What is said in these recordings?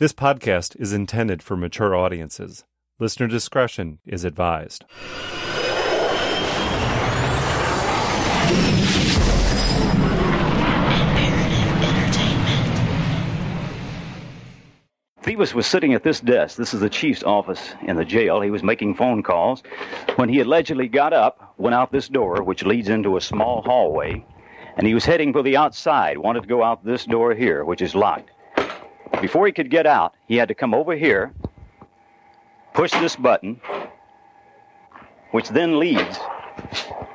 This podcast is intended for mature audiences. Listener discretion is advised. Thevis was sitting at this desk. This is the chief's office in the jail. He was making phone calls when he allegedly got up, went out this door, which leads into a small hallway, and he was heading for the outside, wanted to go out this door here, which is locked. Before he could get out, he had to come over here, push this button, which then leads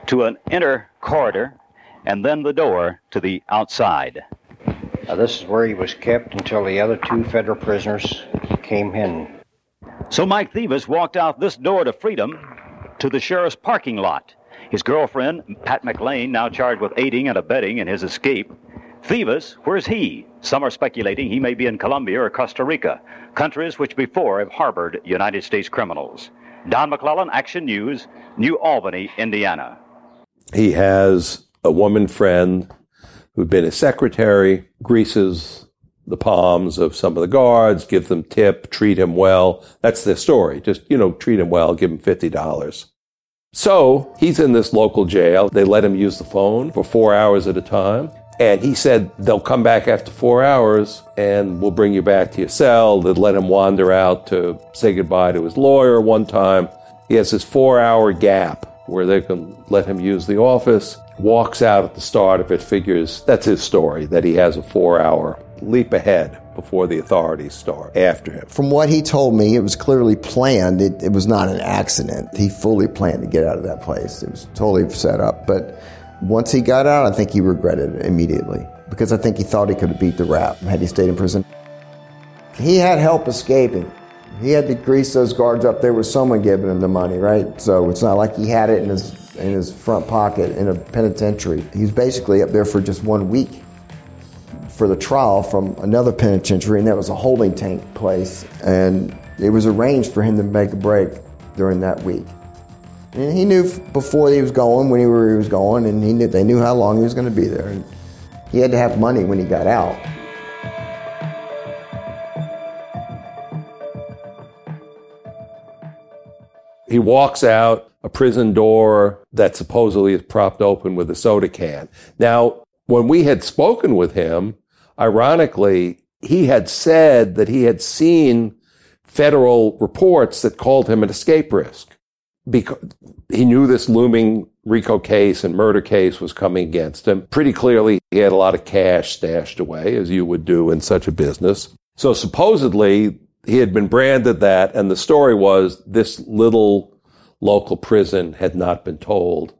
to an inner corridor, and then the door to the outside. Now, this is where he was kept until the other two federal prisoners came in. So Mike Thevis walked out this door to freedom to the sheriff's parking lot. His girlfriend, Pat McLean, now charged with aiding and abetting in his escape. Thevis, where's he? Some are speculating he may be in Colombia or Costa Rica, countries which before have harbored United States criminals. Don McClellan, Action News, New Albany, Indiana. He has a woman friend who'd been his secretary, greases the palms of some of the guards, give them tip, treat him well. That's the story. Just, you know, treat him well, give him $50. So he's in this local jail. They let him use the phone for four hours at a time. And he said they'll come back after four hours and we'll bring you back to your cell. They'd let him wander out to say goodbye to his lawyer one time. He has this four hour gap where they can let him use the office. Walks out at the start of it, figures that's his story, that he has a four hour leap ahead before the authorities start after him. From what he told me, it was clearly planned. It, it was not an accident. He fully planned to get out of that place. It was totally set up. But once he got out, I think he regretted it immediately because I think he thought he could have beat the rap had he stayed in prison. He had help escaping. He had to grease those guards up. There was someone giving him the money, right? So it's not like he had it in his in his front pocket in a penitentiary. He was basically up there for just one week for the trial from another penitentiary, and that was a holding tank place. And it was arranged for him to make a break during that week. And he knew before he was going, when he, where he was going, and he knew, they knew how long he was going to be there. And he had to have money when he got out. He walks out a prison door that supposedly is propped open with a soda can. Now, when we had spoken with him, ironically, he had said that he had seen federal reports that called him an escape risk because he knew this looming RICO case and murder case was coming against him. Pretty clearly, he had a lot of cash stashed away, as you would do in such a business. So supposedly, he had been branded that, and the story was this little local prison had not been told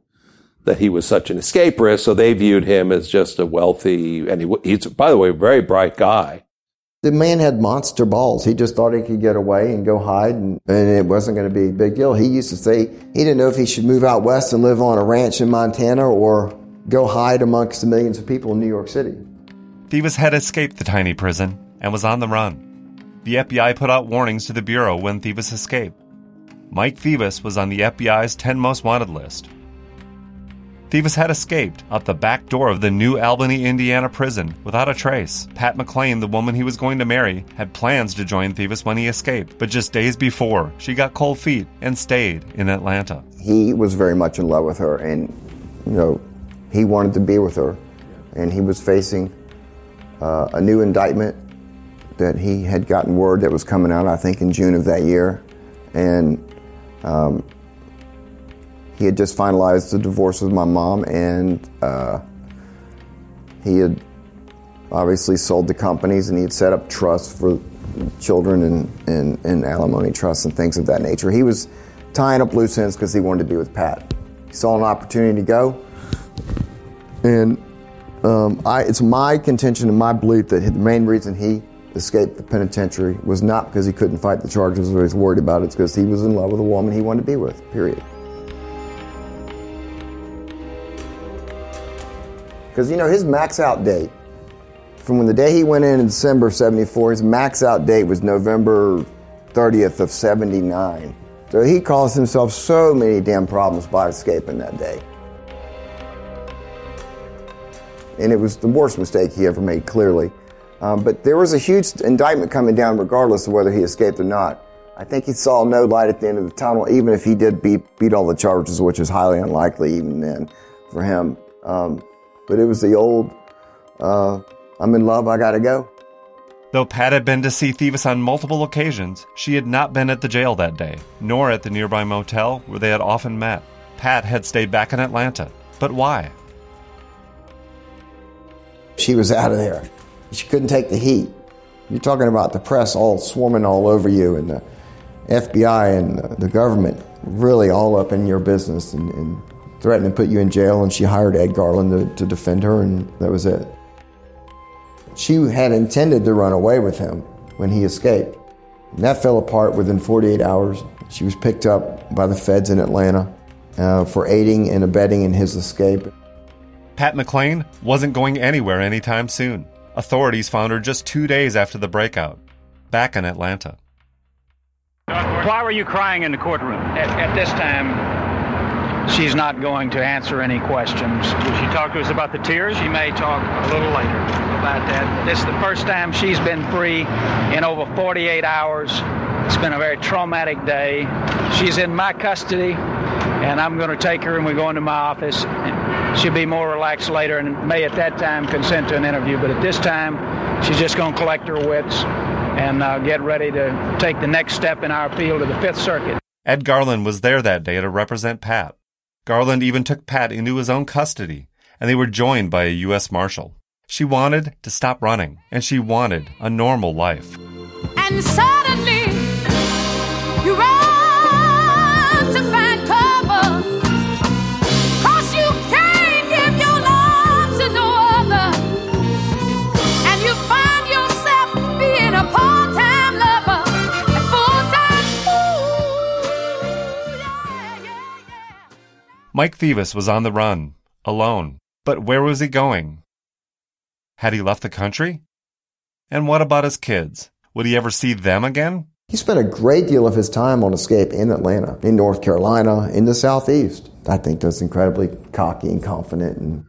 that he was such an escape risk, so they viewed him as just a wealthy, and he, he's, by the way, a very bright guy. The man had monster balls. He just thought he could get away and go hide, and, and it wasn't going to be a big deal. He used to say he didn't know if he should move out west and live on a ranch in Montana or go hide amongst the millions of people in New York City. Thevis had escaped the tiny prison and was on the run. The FBI put out warnings to the Bureau when Thevis escaped. Mike Thevis was on the FBI's 10 most wanted list. Thevis had escaped out the back door of the New Albany, Indiana prison without a trace. Pat McLean, the woman he was going to marry, had plans to join Thevis when he escaped, but just days before, she got cold feet and stayed in Atlanta. He was very much in love with her, and you know, he wanted to be with her, and he was facing uh, a new indictment that he had gotten word that was coming out, I think, in June of that year, and um, he had just finalized the divorce with my mom, and uh, he had obviously sold the companies, and he had set up trusts for children and, and, and alimony trusts and things of that nature. He was tying up loose ends because he wanted to be with Pat. He saw an opportunity to go, and um, I, it's my contention and my belief that the main reason he escaped the penitentiary was not because he couldn't fight the charges or he was worried about it. It's because he was in love with a woman he wanted to be with, period. Because, you know, his max out date, from when the day he went in in December of 74, his max out date was November 30th of 79. So he caused himself so many damn problems by escaping that day. And it was the worst mistake he ever made, clearly. Um, but there was a huge indictment coming down regardless of whether he escaped or not. I think he saw no light at the end of the tunnel, even if he did beat, beat all the charges, which is highly unlikely even then for him. Um, but it was the old, uh, I'm in love, I gotta go. Though Pat had been to see Thevis on multiple occasions, she had not been at the jail that day, nor at the nearby motel where they had often met. Pat had stayed back in Atlanta. But why? She was out of there. She couldn't take the heat. You're talking about the press all swarming all over you and the FBI and the government really all up in your business and, and threatened to put you in jail. And she hired Ed Garland to, to defend her, and that was it. She had intended to run away with him when he escaped. And that fell apart within 48 hours. She was picked up by the feds in Atlanta uh, for aiding and abetting in his escape. Pat McLean wasn't going anywhere anytime soon. Authorities found her just two days after the breakout, back in Atlanta. Why were you crying in the courtroom? At, at this time, she's not going to answer any questions. Will she talk to us about the tears? She may talk a little later about that. This is the first time she's been free in over 48 hours. It's been a very traumatic day. She's in my custody, and I'm going to take her and we go into my office. She'll be more relaxed later and may at that time consent to an interview, but at this time, she's just going to collect her wits and uh, get ready to take the next step in our appeal to the Fifth Circuit. Ed Garland was there that day to represent Pat. Garland even took Pat into his own custody, and they were joined by a U.S. Marshal. She wanted to stop running, and she wanted a normal life. And suddenly, Mike Thevis was on the run, alone. But where was he going? Had he left the country? And what about his kids? Would he ever see them again? He spent a great deal of his time on escape in Atlanta, in North Carolina, in the Southeast. I think that's incredibly cocky and confident and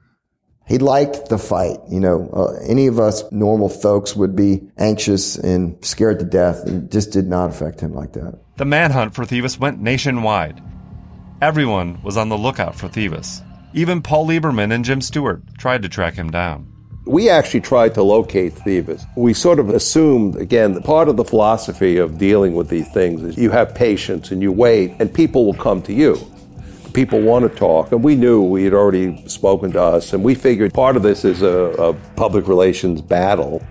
he liked the fight. You know, uh, any of us normal folks would be anxious and scared to death and it just did not affect him like that. The manhunt for Thevis went nationwide. Everyone was on the lookout for Thevis. Even Paul Lieberman and Jim Stewart tried to track him down. We actually tried to locate Thevis. We sort of assumed, again, part of the philosophy of dealing with these things is you have patience and you wait, and people will come to you. People want to talk, and we knew we had already spoken to us, and we figured part of this is a, a public relations battle.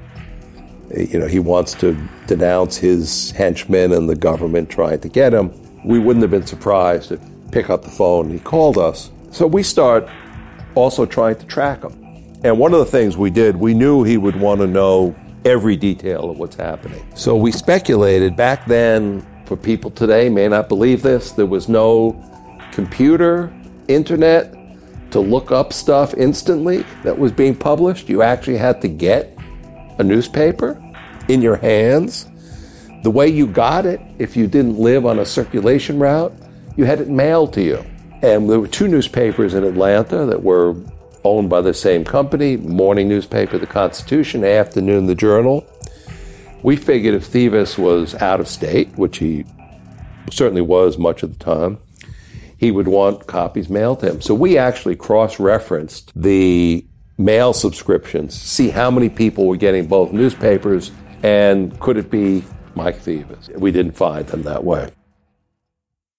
You know, he wants to denounce his henchmen and the government trying to get him. We wouldn't have been surprised if pick up the phone he called us. So we start also trying to track him. And one of the things we did, we knew he would want to know every detail of what's happening. So we speculated back then, for people today may not believe this, there was no computer, internet to look up stuff instantly that was being published. You actually had to get a newspaper in your hands. The way you got it, if you didn't live on a circulation route, you had it mailed to you. And there were two newspapers in Atlanta that were owned by the same company morning newspaper, the Constitution, afternoon, the Journal. We figured if Thevis was out of state, which he certainly was much of the time, he would want copies mailed to him. So we actually cross referenced the mail subscriptions, see how many people were getting both newspapers and could it be Mike Thevis. We didn't find them that way.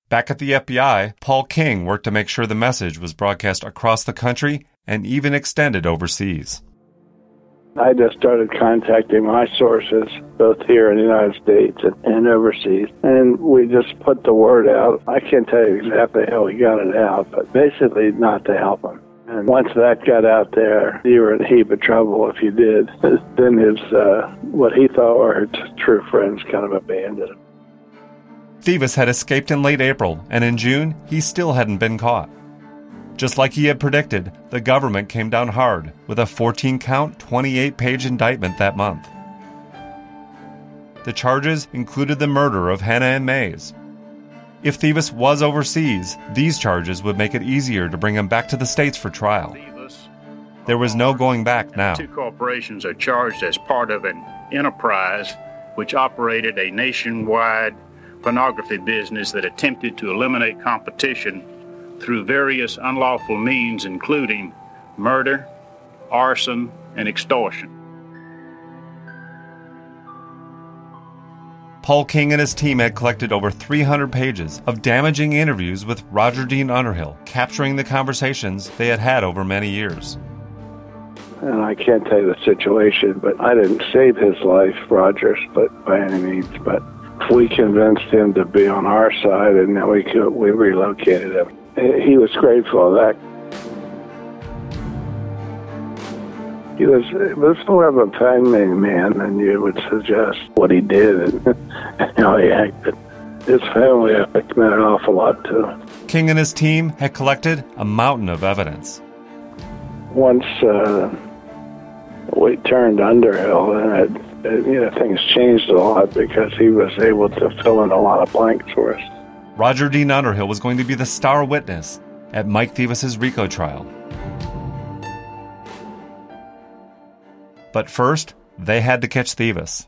Back at the FBI, Paul King worked to make sure the message was broadcast across the country and even extended overseas. I just started contacting my sources, both here in the United States and, and overseas, and we just put the word out. I can't tell you exactly how we got it out, but basically not to help. And And once that got out there, you were in a heap of trouble if you did. then his, uh, what he thought were his true friends kind of abandoned him. Thevis had escaped in late April, and in June, he still hadn't been caught. Just like he had predicted, the government came down hard with a 14 count, 28 page indictment that month. The charges included the murder of Hannah and Mays. If Thevis was overseas, these charges would make it easier to bring him back to the States for trial. There was no going back now. Two corporations are charged as part of an enterprise which operated a nationwide pornography business that attempted to eliminate competition through various unlawful means, including murder, arson, and extortion. Paul King and his team had collected over 300 pages of damaging interviews with Roger Dean Underhill, capturing the conversations they had had over many years. And I can't tell you the situation, but I didn't save his life, Rogers, but by any means. But we convinced him to be on our side, and then we could, we relocated him. He was grateful of that. He was, was more of a family man than you would suggest what he did and how he acted. His family, meant an awful lot to him. King and his team had collected a mountain of evidence. Once uh, we turned Underhill, and it, Uh, you know, things changed a lot because he was able to fill in a lot of blanks for us. Roger Dean Underhill was going to be the star witness at Mike Thevis's RICO trial. But first, they had to catch Thevis.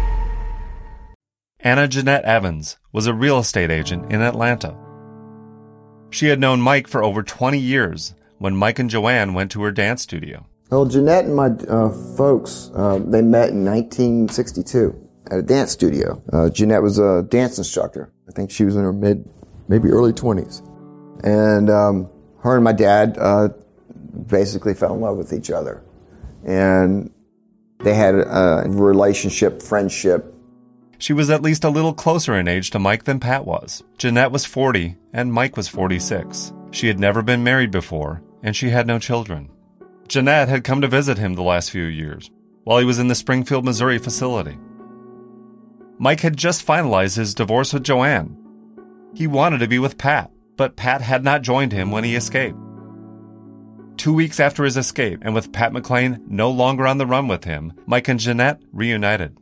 Anna Jeanette Evans was a real estate agent in Atlanta. She had known Mike for over 20 years when Mike and Joanne went to her dance studio. Well, Jeanette and my uh, folks, uh, they met in 1962 at a dance studio. Uh, Jeanette was a dance instructor. I think she was in her mid, maybe early 20s. And um, her and my dad uh, basically fell in love with each other. And they had a relationship, friendship, she was at least a little closer in age to Mike than Pat was. Jeanette was 40 and Mike was 46. She had never been married before and she had no children. Jeanette had come to visit him the last few years while he was in the Springfield, Missouri facility. Mike had just finalized his divorce with Joanne. He wanted to be with Pat, but Pat had not joined him when he escaped. Two weeks after his escape, and with Pat McLean no longer on the run with him, Mike and Jeanette reunited.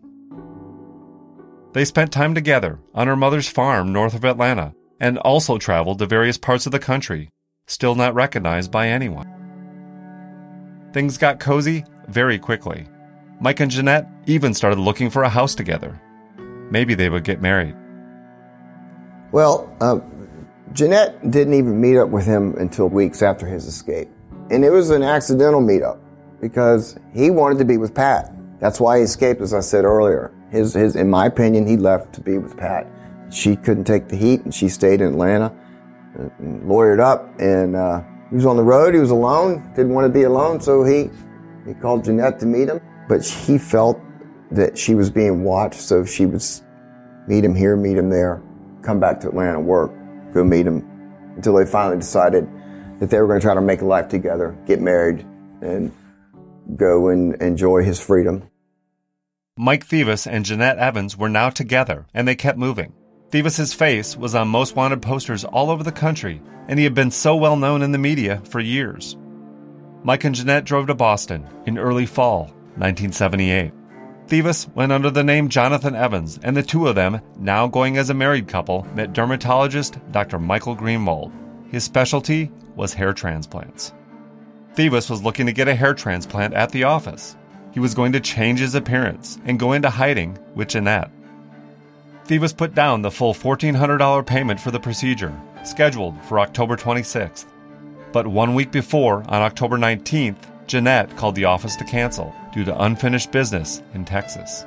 They spent time together on her mother's farm north of Atlanta and also traveled to various parts of the country, still not recognized by anyone. Things got cozy very quickly. Mike and Jeanette even started looking for a house together. Maybe they would get married. Well, uh, Jeanette didn't even meet up with him until weeks after his escape. And it was an accidental meetup because he wanted to be with Pat. That's why he escaped, as I said earlier. His, his, in my opinion, he left to be with Pat. She couldn't take the heat, and she stayed in Atlanta, and lawyered up, and uh, he was on the road. He was alone, didn't want to be alone, so he he called Jeanette to meet him. But he felt that she was being watched, so she would meet him here, meet him there, come back to Atlanta, work, go meet him, until they finally decided that they were going to try to make a life together, get married, and go and enjoy his freedom. Mike Thevis and Jeanette Evans were now together, and they kept moving. Thevis's face was on most wanted posters all over the country, and he had been so well known in the media for years. Mike and Jeanette drove to Boston in early fall 1978. Thevis went under the name Jonathan Evans, and the two of them, now going as a married couple, met dermatologist Dr. Michael Greenwald. His specialty was hair transplants. Thevis was looking to get a hair transplant at the office. He was going to change his appearance and go into hiding with Jeanette. Thevis put down the full $1,400 payment for the procedure, scheduled for October 26th. But one week before, on October 19th, Jeanette called the office to cancel due to unfinished business in Texas.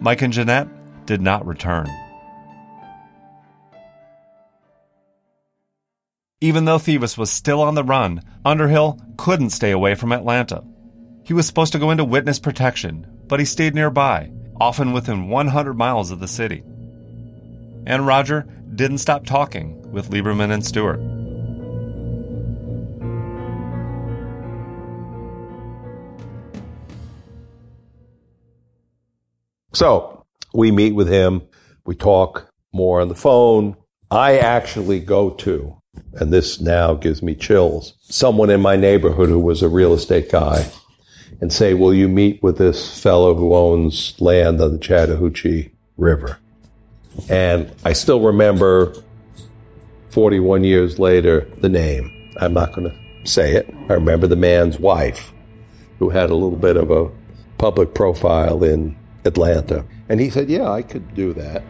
Mike and Jeanette did not return. Even though Thevis was still on the run, Underhill couldn't stay away from Atlanta. He was supposed to go into witness protection, but he stayed nearby, often within 100 miles of the city. And Roger didn't stop talking with Lieberman and Stewart. So we meet with him. We talk more on the phone. I actually go to, and this now gives me chills, someone in my neighborhood who was a real estate guy and say, Will you meet with this fellow who owns land on the Chattahoochee River? And I still remember 41 years later the name. I'm not going to say it. I remember the man's wife who had a little bit of a public profile in Atlanta. And he said, Yeah, I could do that.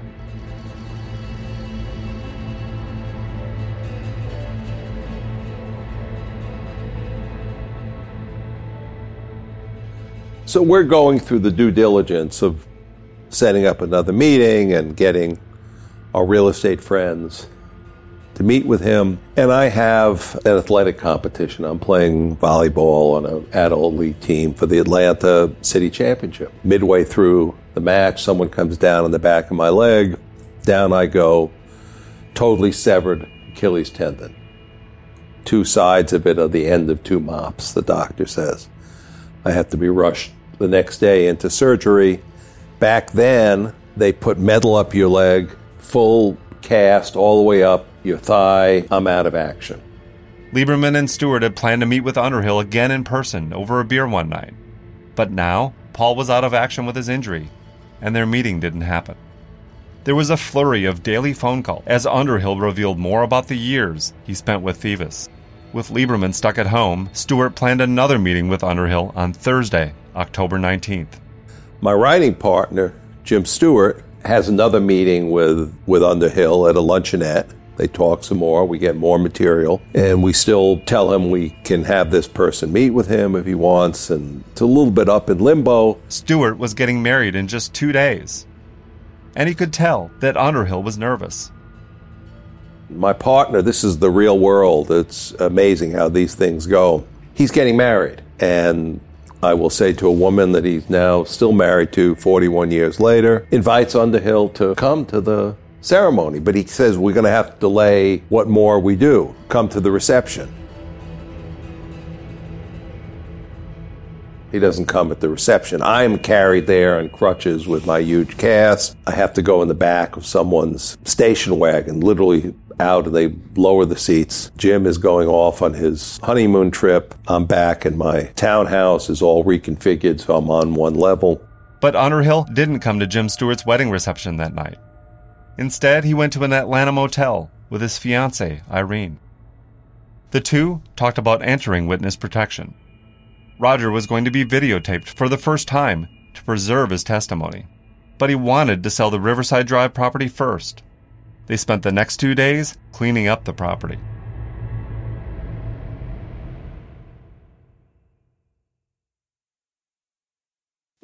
So we're going through the due diligence of setting up another meeting and getting our real estate friends to meet with him. And I have an athletic competition. I'm playing volleyball on an adult league team for the Atlanta City Championship. Midway through the match, someone comes down on the back of my leg. Down I go, totally severed Achilles tendon. Two sides of it are the end of two mops, the doctor says. I have to be rushed the next day into surgery. Back then, they put metal up your leg, full cast all the way up your thigh. I'm out of action. Lieberman and Stewart had planned to meet with Underhill again in person over a beer one night. But now, Paul was out of action with his injury, and their meeting didn't happen. There was a flurry of daily phone calls as Underhill revealed more about the years he spent with Thevis. With Lieberman stuck at home, Stewart planned another meeting with Underhill on Thursday, October 19th. My writing partner, Jim Stewart, has another meeting with, with Underhill at a luncheonette. They talk some more, we get more material, and we still tell him we can have this person meet with him if he wants, and it's a little bit up in limbo. Stewart was getting married in just two days, and he could tell that Underhill was nervous. My partner, this is the real world. It's amazing how these things go. He's getting married, and I will say to a woman that he's now still married to 41 years later, invites Underhill to come to the ceremony, but he says we're going to have to delay what more we do. Come to the reception. He doesn't come at the reception. I'm carried there on crutches with my huge cast. I have to go in the back of someone's station wagon, literally out, and they lower the seats. Jim is going off on his honeymoon trip. I'm back, and my townhouse is all reconfigured, so I'm on one level. But Underhill didn't come to Jim Stewart's wedding reception that night. Instead, he went to an Atlanta motel with his fiancee, Irene. The two talked about entering witness protection. Roger was going to be videotaped for the first time to preserve his testimony, but he wanted to sell the Riverside Drive property first. They spent the next two days cleaning up the property.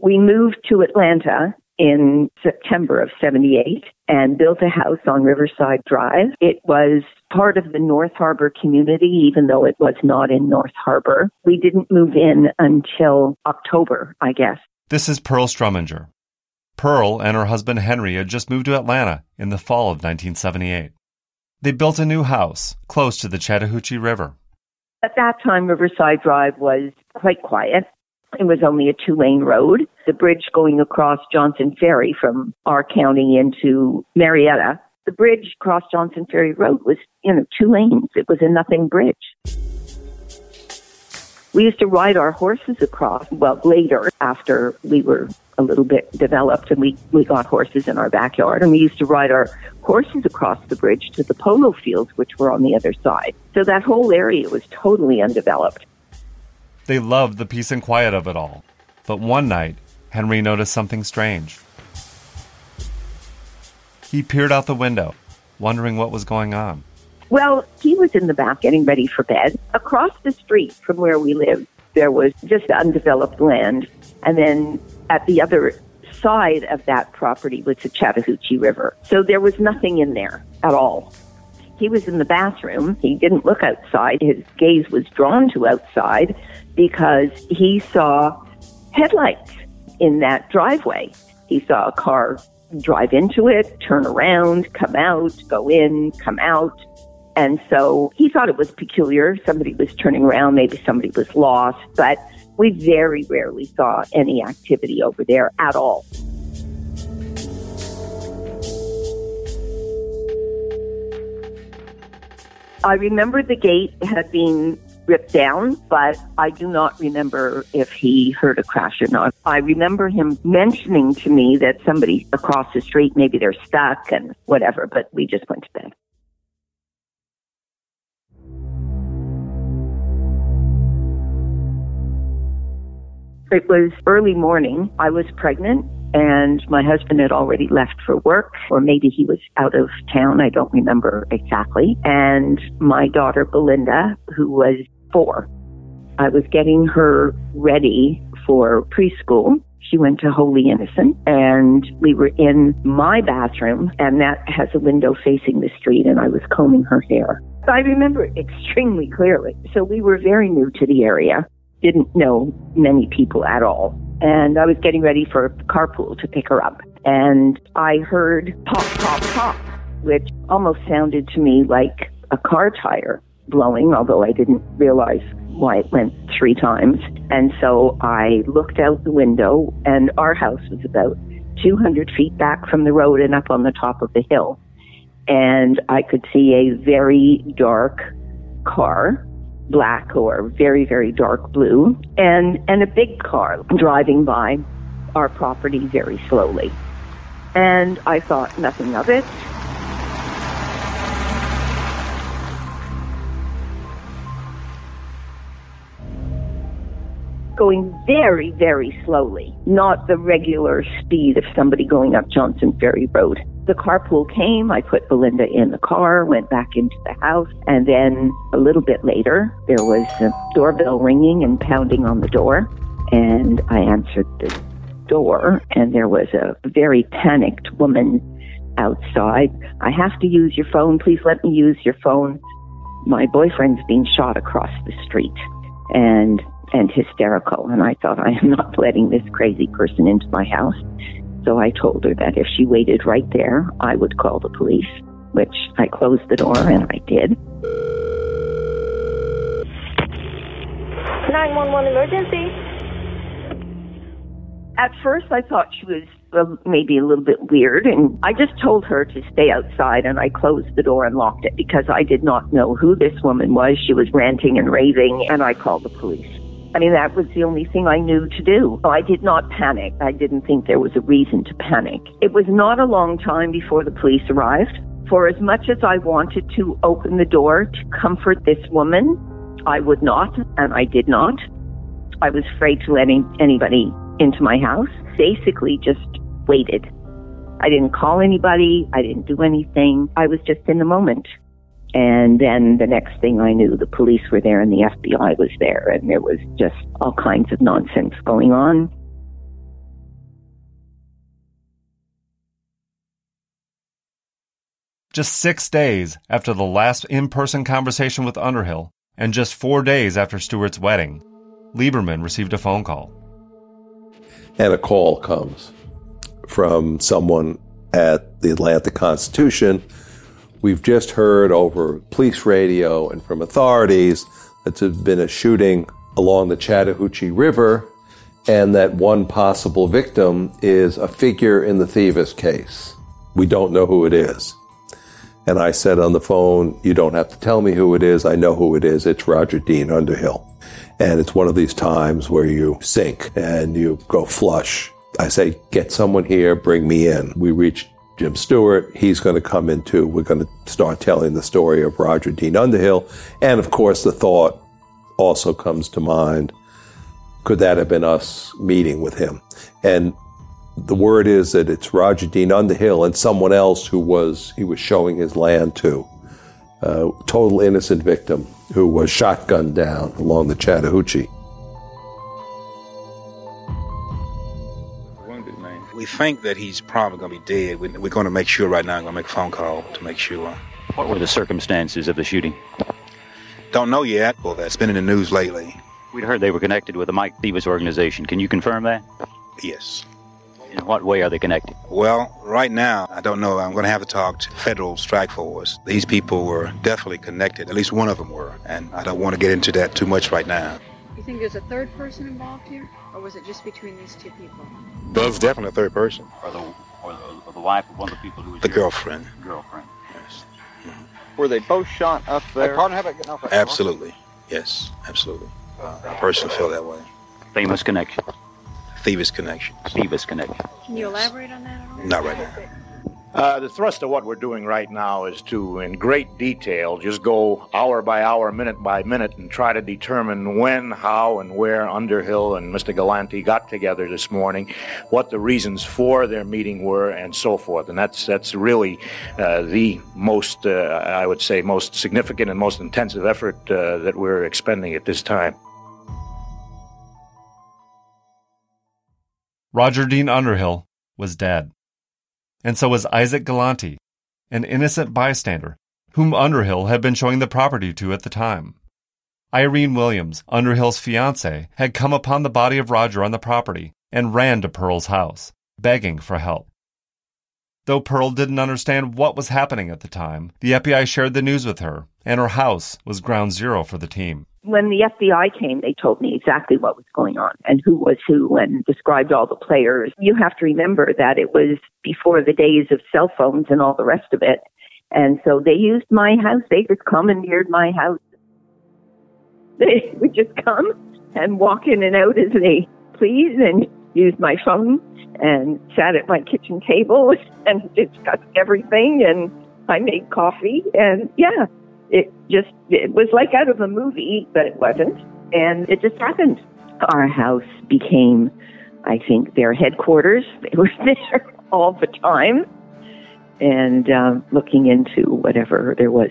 We moved to Atlanta in September of 78 and built a house on Riverside Drive. It was part of the North Harbor community, even though it was not in North Harbor. We didn't move in until October, I guess. This is Pearl Struminger. Pearl and her husband Henry had just moved to Atlanta in the fall of 1978. They built a new house close to the Chattahoochee River. At that time, Riverside Drive was quite quiet. It was only a two lane road. The bridge going across Johnson Ferry from our county into Marietta, the bridge across Johnson Ferry Road was, you know, two lanes. It was a nothing bridge. We used to ride our horses across, well, later after we were a little bit developed and we, we got horses in our backyard and we used to ride our horses across the bridge to the polo fields, which were on the other side. So that whole area was totally undeveloped. They loved the peace and quiet of it all. But one night, Henry noticed something strange. He peered out the window, wondering what was going on. Well, he was in the back getting ready for bed. Across the street from where we lived, there was just undeveloped land. And then at the other side of that property was the Chattahoochee River. So there was nothing in there at all. He was in the bathroom. He didn't look outside. His gaze was drawn to outside because he saw headlights in that driveway. He saw a car drive into it, turn around, come out, go in, come out. And so he thought it was peculiar. Somebody was turning around, maybe somebody was lost, but we very rarely saw any activity over there at all. I remember the gate had been ripped down, but I do not remember if he heard a crash or not. I remember him mentioning to me that somebody across the street, maybe they're stuck and whatever, but we just went to bed. It was early morning. I was pregnant and my husband had already left for work, or maybe he was out of town. I don't remember exactly. And my daughter Belinda, who was four, I was getting her ready for preschool. She went to Holy Innocent and we were in my bathroom and that has a window facing the street and I was combing her hair. I remember it extremely clearly. So we were very new to the area didn't know many people at all. And I was getting ready for a carpool to pick her up. And I heard pop, pop, pop, which almost sounded to me like a car tire blowing, although I didn't realize why it went three times. And so I looked out the window, and our house was about 200 feet back from the road and up on the top of the hill. And I could see a very dark car black or very, very dark blue, and, and a big car driving by our property very slowly. And I thought nothing of it. Going very, very slowly, not the regular speed of somebody going up Johnson Ferry Road the carpool came. I put Belinda in the car, went back into the house, and then a little bit later, there was a doorbell ringing and pounding on the door. And I answered the door, and there was a very panicked woman outside. I have to use your phone. Please let me use your phone. My boyfriend's being shot across the street. And and hysterical. And I thought, I am not letting this crazy person into my house. So I told her that if she waited right there, I would call the police, which I closed the door and I did. 911 emergency. At first, I thought she was uh, maybe a little bit weird, and I just told her to stay outside, and I closed the door and locked it because I did not know who this woman was. She was ranting and raving, and I called the police. I mean, that was the only thing I knew to do. I did not panic. I didn't think there was a reason to panic. It was not a long time before the police arrived. For as much as I wanted to open the door to comfort this woman, I would not, and I did not. I was afraid to let any, anybody into my house. Basically, just waited. I didn't call anybody. I didn't do anything. I was just in the moment. And then the next thing I knew, the police were there and the FBI was there, and there was just all kinds of nonsense going on. Just six days after the last in person conversation with Underhill, and just four days after Stewart's wedding, Lieberman received a phone call. And a call comes from someone at the Atlanta Constitution We've just heard over police radio and from authorities that there's been a shooting along the Chattahoochee River and that one possible victim is a figure in the Thevis case. We don't know who it is. And I said on the phone, You don't have to tell me who it is. I know who it is. It's Roger Dean Underhill. And it's one of these times where you sink and you go flush. I say, get someone here, bring me in. We reach Jim Stewart. He's going to come into, we're going to start telling the story of Roger Dean Underhill. And of course, the thought also comes to mind could that have been us meeting with him? And the word is that it's Roger Dean Underhill and someone else who was he was showing his land to, a total innocent victim who was shotgunned down along the Chattahoochee. We think that he's probably going to be dead. We- We're going to make sure right now. I'm going to make a phone call to make sure. What were the circumstances of the shooting? Don't know yet. Well, that's been in the news lately. We'd heard they were connected with the Mike Thevis organization. Can you confirm that? Yes. In what way are they connected? Well, right now, I don't know. I'm going to have to talk to Federal Strike Force. These people were definitely connected. At least one of them were. And I don't want to get into that too much right now. You think there's a third person involved here? Or was it just between these two people? There's definitely a third person. Or the, or the, or the wife of one of the people who was The here? girlfriend. Girlfriend. Were they both shot up there? Absolutely. Yes, absolutely. Uh, I personally feel that way. Famous connection. Thevis connection. Thevis connection. Can you elaborate on that at all? Not right now. Uh, the thrust of what we're doing right now is to, in great detail, just go hour by hour, minute by minute, and try to determine when, how, and where Underhill and Mr. Galante got together this morning, what the reasons for their meeting were, and so forth. And that's that's really uh, the most, uh, I would say, most significant and most intensive effort uh, that we're expending at this time. Roger Dean Underhill was dead. And so was Isaac Galante, an innocent bystander whom Underhill had been showing the property to at the time. Irene Williams, Underhill's fiancée, had come upon the body of Roger on the property and ran to Pearl's house, begging for help. Though Pearl didn't understand what was happening at the time, the FBI shared the news with her, and her house was ground zero for the team. When the FBI came, they told me exactly what was going on and who was who and described all the players. You have to remember that it was before the days of cell phones and all the rest of it. And so they used my house. They just commandeered my house. They would just come and walk in and out as they please and use my phone and sat at my kitchen table and discussed everything. And I made coffee. And yeah, it just, it was like out of a movie, but it wasn't. And it just happened. Our house became, I think, their headquarters. They were there all the time and um, looking into whatever there was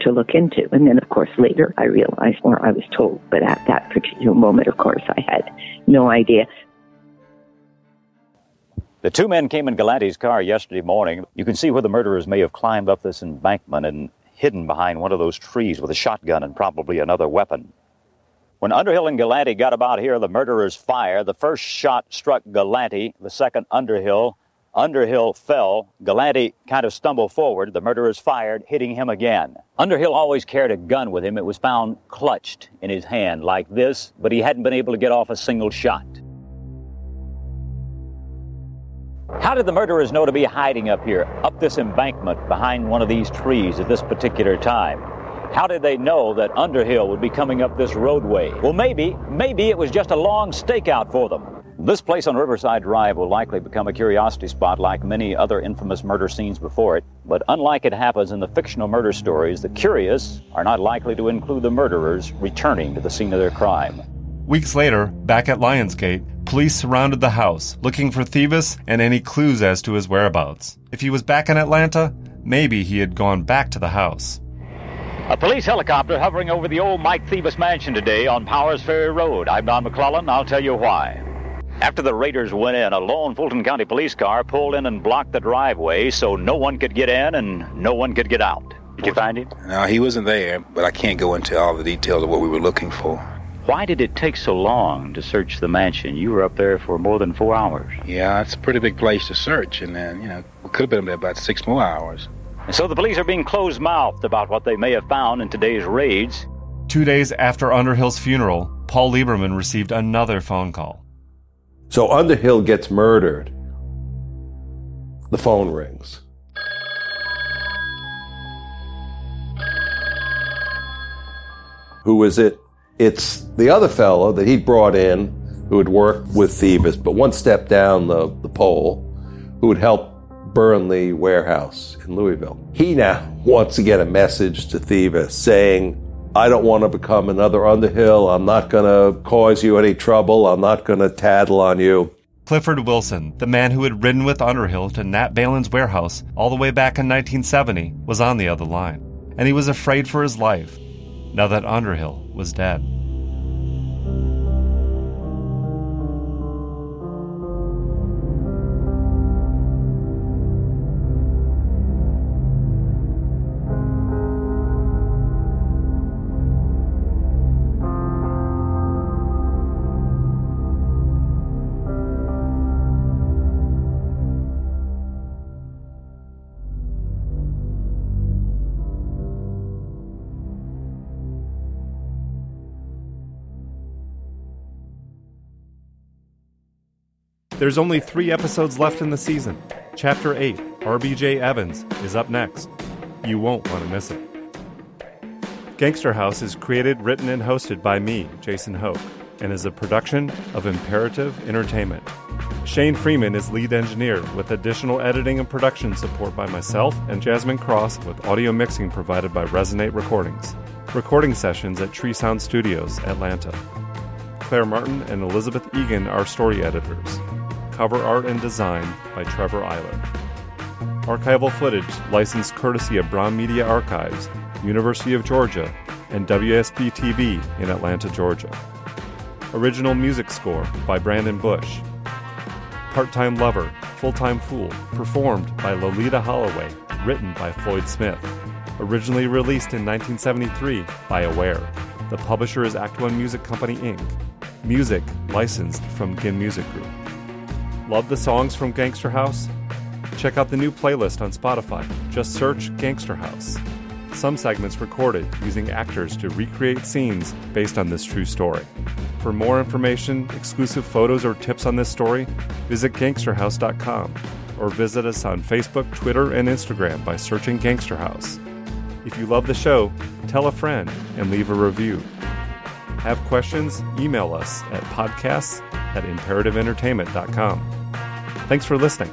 to look into. And then, of course, later I realized, or I was told, but at that particular moment, of course, I had no idea. The two men came in Galante's car yesterday morning. You can see where the murderers may have climbed up this embankment and hidden behind one of those trees with a shotgun and probably another weapon. When Underhill and Galante got about here, the murderers fired. The first shot struck Galante, the second Underhill. Underhill fell. Galante kind of stumbled forward. The murderers fired, hitting him again. Underhill always carried a gun with him. It was found clutched in his hand like this, but he hadn't been able to get off a single shot. How did the murderers know to be hiding up here, up this embankment behind one of these trees at this particular time? How did they know that Underhill would be coming up this roadway? Well, maybe, maybe it was just a long stakeout for them. This place on Riverside Drive will likely become a curiosity spot like many other infamous murder scenes before it. But unlike it happens in the fictional murder stories, the curious are not likely to include the murderers returning to the scene of their crime. Weeks later, back at Lionsgate, police surrounded the house, looking for Thevis and any clues as to his whereabouts. If he was back in Atlanta, maybe he had gone back to the house. A police helicopter hovering over the old Mike Thevis mansion today on Powers Ferry Road. I'm Don McClellan. I'll tell you why. After the raiders went in, a lone Fulton County police car pulled in and blocked the driveway so no one could get in and no one could get out. Did you find him? No, he wasn't there, but I can't go into all the details of what we were looking for. Why did it take so long to search the mansion? You were up there for more than four hours. Yeah, it's a pretty big place to search, and then, you know, we could have been there about six more hours. And so the police are being closed mouthed about what they may have found in today's raids. Two days after Underhill's funeral, Paul Lieberman received another phone call. So Underhill gets murdered. The phone rings. Who is it? It's the other fellow that he brought in who had worked with Thevis, but one step down the, the pole, who had helped burn the warehouse in Louisville. He now wants to get a message to Thevis saying, I don't want to become another Underhill. I'm not going to cause you any trouble. I'm not going to tattle on you. Clifford Wilson, the man who had ridden with Underhill to Nat Balin's warehouse all the way back in 1970, was on the other line, and he was afraid for his life now that Underhill was dead. There's only three episodes left in the season. Chapter 8, RBJ Evans, is up next. You won't want to miss it. Gangster House is created, written, and hosted by me, Jason Hoke, and is a production of Imperative Entertainment. Shane Freeman is lead engineer, with additional editing and production support by myself and Jasmine Cross, with audio mixing provided by Resonate Recordings. Recording sessions at Tree Sound Studios, Atlanta. Claire Martin and Elizabeth Egan are story editors. Cover art and design by Trevor Eiler. Archival footage licensed courtesy of Brown Media Archives, University of Georgia, and WSB TV in Atlanta, Georgia. Original music score by Brandon Bush. Part Time Lover, Full Time Fool, performed by Loleatta Holloway, written by Floyd Smith. Originally released in 1973 by Aware. The publisher is Act One Music Company Inc. Music licensed from Gin Music Group. Love the songs from Gangster House? Check out the new playlist on Spotify. Just search Gangster House. Some segments recorded using actors to recreate scenes based on this true story. For more information, exclusive photos, or tips on this story, visit gangsterhouse.com or visit us on Facebook, Twitter, and Instagram by searching Gangster House. If you love the show, tell a friend and leave a review. Have questions? Email us at podcasts at imperativeentertainment.com. Thanks for listening.